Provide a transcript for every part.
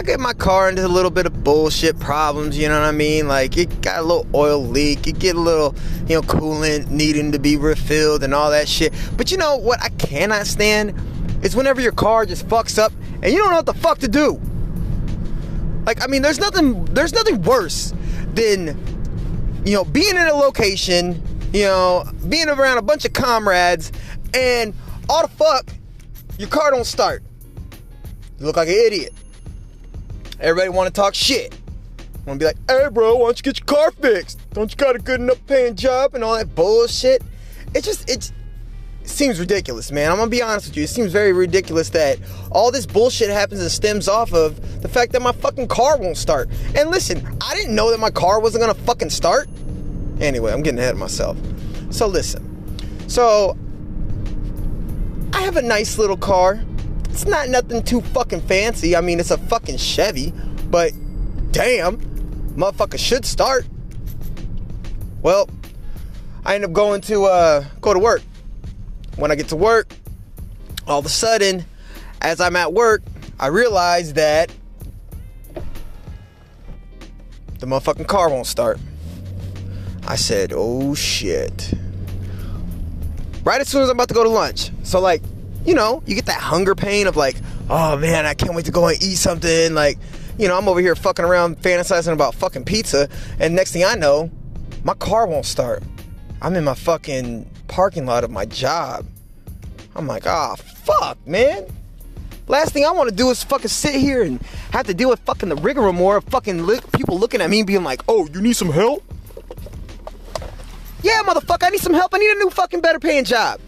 I get my car into a little bit of bullshit problems, you know what I mean? Like it got a little oil leak, it get a little, you know, coolant needing to be refilled and all that shit. But you know what I cannot stand is whenever your car just fucks up and you don't know what the fuck to do. Like I mean, there's nothing there's nothing worse than you know, being in a location, you know, being around a bunch of comrades and all the fuck your car don't start. You look like an idiot. Everybody want to talk shit. Want to be like, hey, bro, why don't you get your car fixed? Don't you got a good enough paying job and all that bullshit? It just, it seems ridiculous, man. I'm gonna be honest with you. It seems very ridiculous that all this bullshit happens and stems off of the fact that my fucking car won't start. And listen, I didn't know that my car wasn't gonna fucking start. Anyway, I'm getting ahead of myself. So listen. So I have a nice little car. It's not nothing too fucking fancy. I mean, it's a fucking Chevy, but damn, motherfucker should start. Well, I end up going to uh, go to work. When I get to work, all of a sudden, as I'm at work, I realize that the motherfucking car won't start. I said, oh shit. Right as soon as I'm about to go to lunch. So, like, you know, you get that hunger pain of like, oh man, I can't wait to go and eat something. Like, you know, I'm over here fucking around fantasizing about fucking pizza, and next thing I know, my car won't start. I'm in my fucking parking lot of my job. I'm like, ah, oh, fuck, man. Last thing I want to do is fucking sit here and have to deal with fucking the rigmarole of fucking look, people looking at me and being like, oh, you need some help? Yeah, motherfucker, I need some help. I need a new fucking better paying job.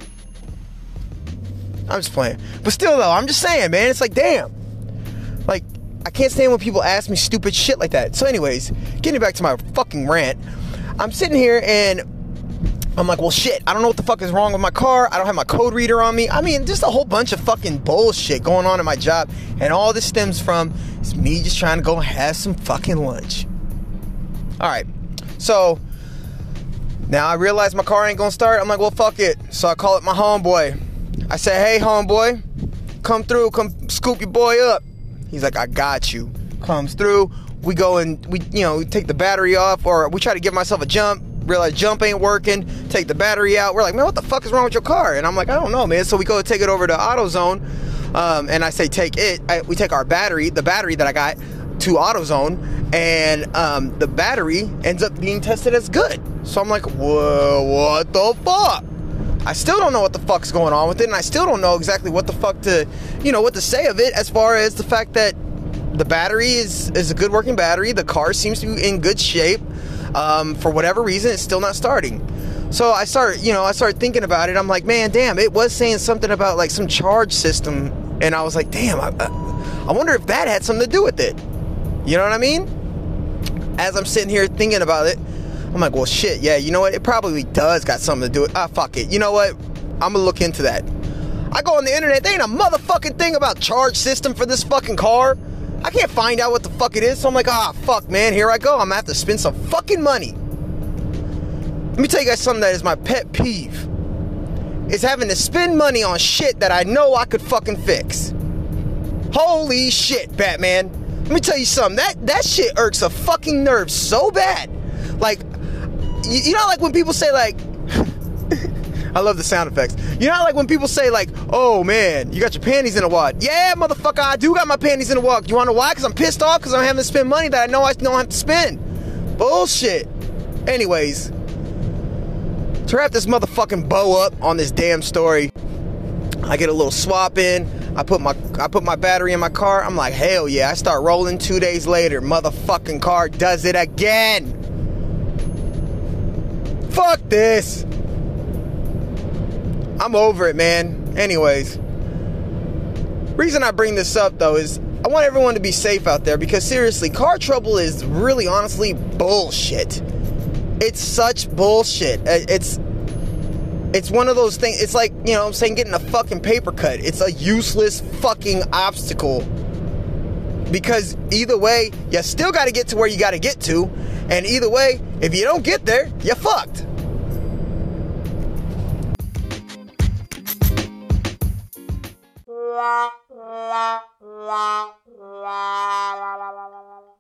I'm just playing. But still, though, I'm just saying, man, it's like, damn. Like, I can't stand when people ask me stupid shit like that. So, anyways, getting back to my fucking rant, I'm sitting here and I'm like, well, shit, I don't know what the fuck is wrong with my car. I don't have my code reader on me. I mean, just a whole bunch of fucking bullshit going on in my job. And all this stems from me just trying to go have some fucking lunch. All right. So now I realize my car ain't gonna start. I'm like, well, fuck it. So I call it my homeboy. I say, hey, homeboy, come through, come scoop your boy up. He's like, I got you. Comes through. We go and we, you know, we take the battery off, or we try to give myself a jump. Realize jump ain't working. Take the battery out. We're like, man, what the fuck is wrong with your car? And I'm like, I don't know, man. So we go take it over to AutoZone, um, and I say, take it. I, we take our battery, the battery that I got, to AutoZone, and um, the battery ends up being tested as good. So I'm like, whoa, what the fuck? I still don't know what the fuck's going on with it, and I still don't know exactly what the fuck to, you know, what to say of it as far as the fact that the battery is is a good working battery. The car seems to be in good shape. Um, for whatever reason, it's still not starting. So I start, you know, I start thinking about it. I'm like, man, damn, it was saying something about like some charge system, and I was like, damn, I, I wonder if that had something to do with it. You know what I mean? As I'm sitting here thinking about it, I'm like, well, shit, yeah, you know what? It probably does got something to do with. Ah, fuck it. You know what? I'm gonna look into that. I go on the internet. There ain't a motherfucking thing about charge system for this fucking car. I can't find out what the fuck it is. So I'm like, ah, fuck, man. Here I go. I'm gonna have to spend some fucking money. Let me tell you guys something that is my pet peeve. Is having to spend money on shit that I know I could fucking fix. Holy shit, Batman. Let me tell you something. That that shit irks a fucking nerve so bad. Like you, you know, like when people say like, I love the sound effects. You know, like when people say like, "Oh man, you got your panties in a wad." Yeah, motherfucker, I do got my panties in a wad. You want to know why? Because I'm pissed off because I'm having to spend money that I know I don't have to spend. Bullshit. Anyways, to wrap this motherfucking bow up on this damn story, I get a little swap in. I put my I put my battery in my car. I'm like, hell yeah! I start rolling. Two days later, motherfucking car does it again. Fuck this. I'm over it, man. Anyways, reason I bring this up though is I want everyone to be safe out there because seriously, car trouble is really honestly bullshit. It's such bullshit. Uh, it's it's one of those things. It's like, you know, I'm saying getting a fucking paper cut. It's a useless fucking obstacle. Because either way, you still got to get to where you got to get to. And either way, if you don't get there, you're fucked.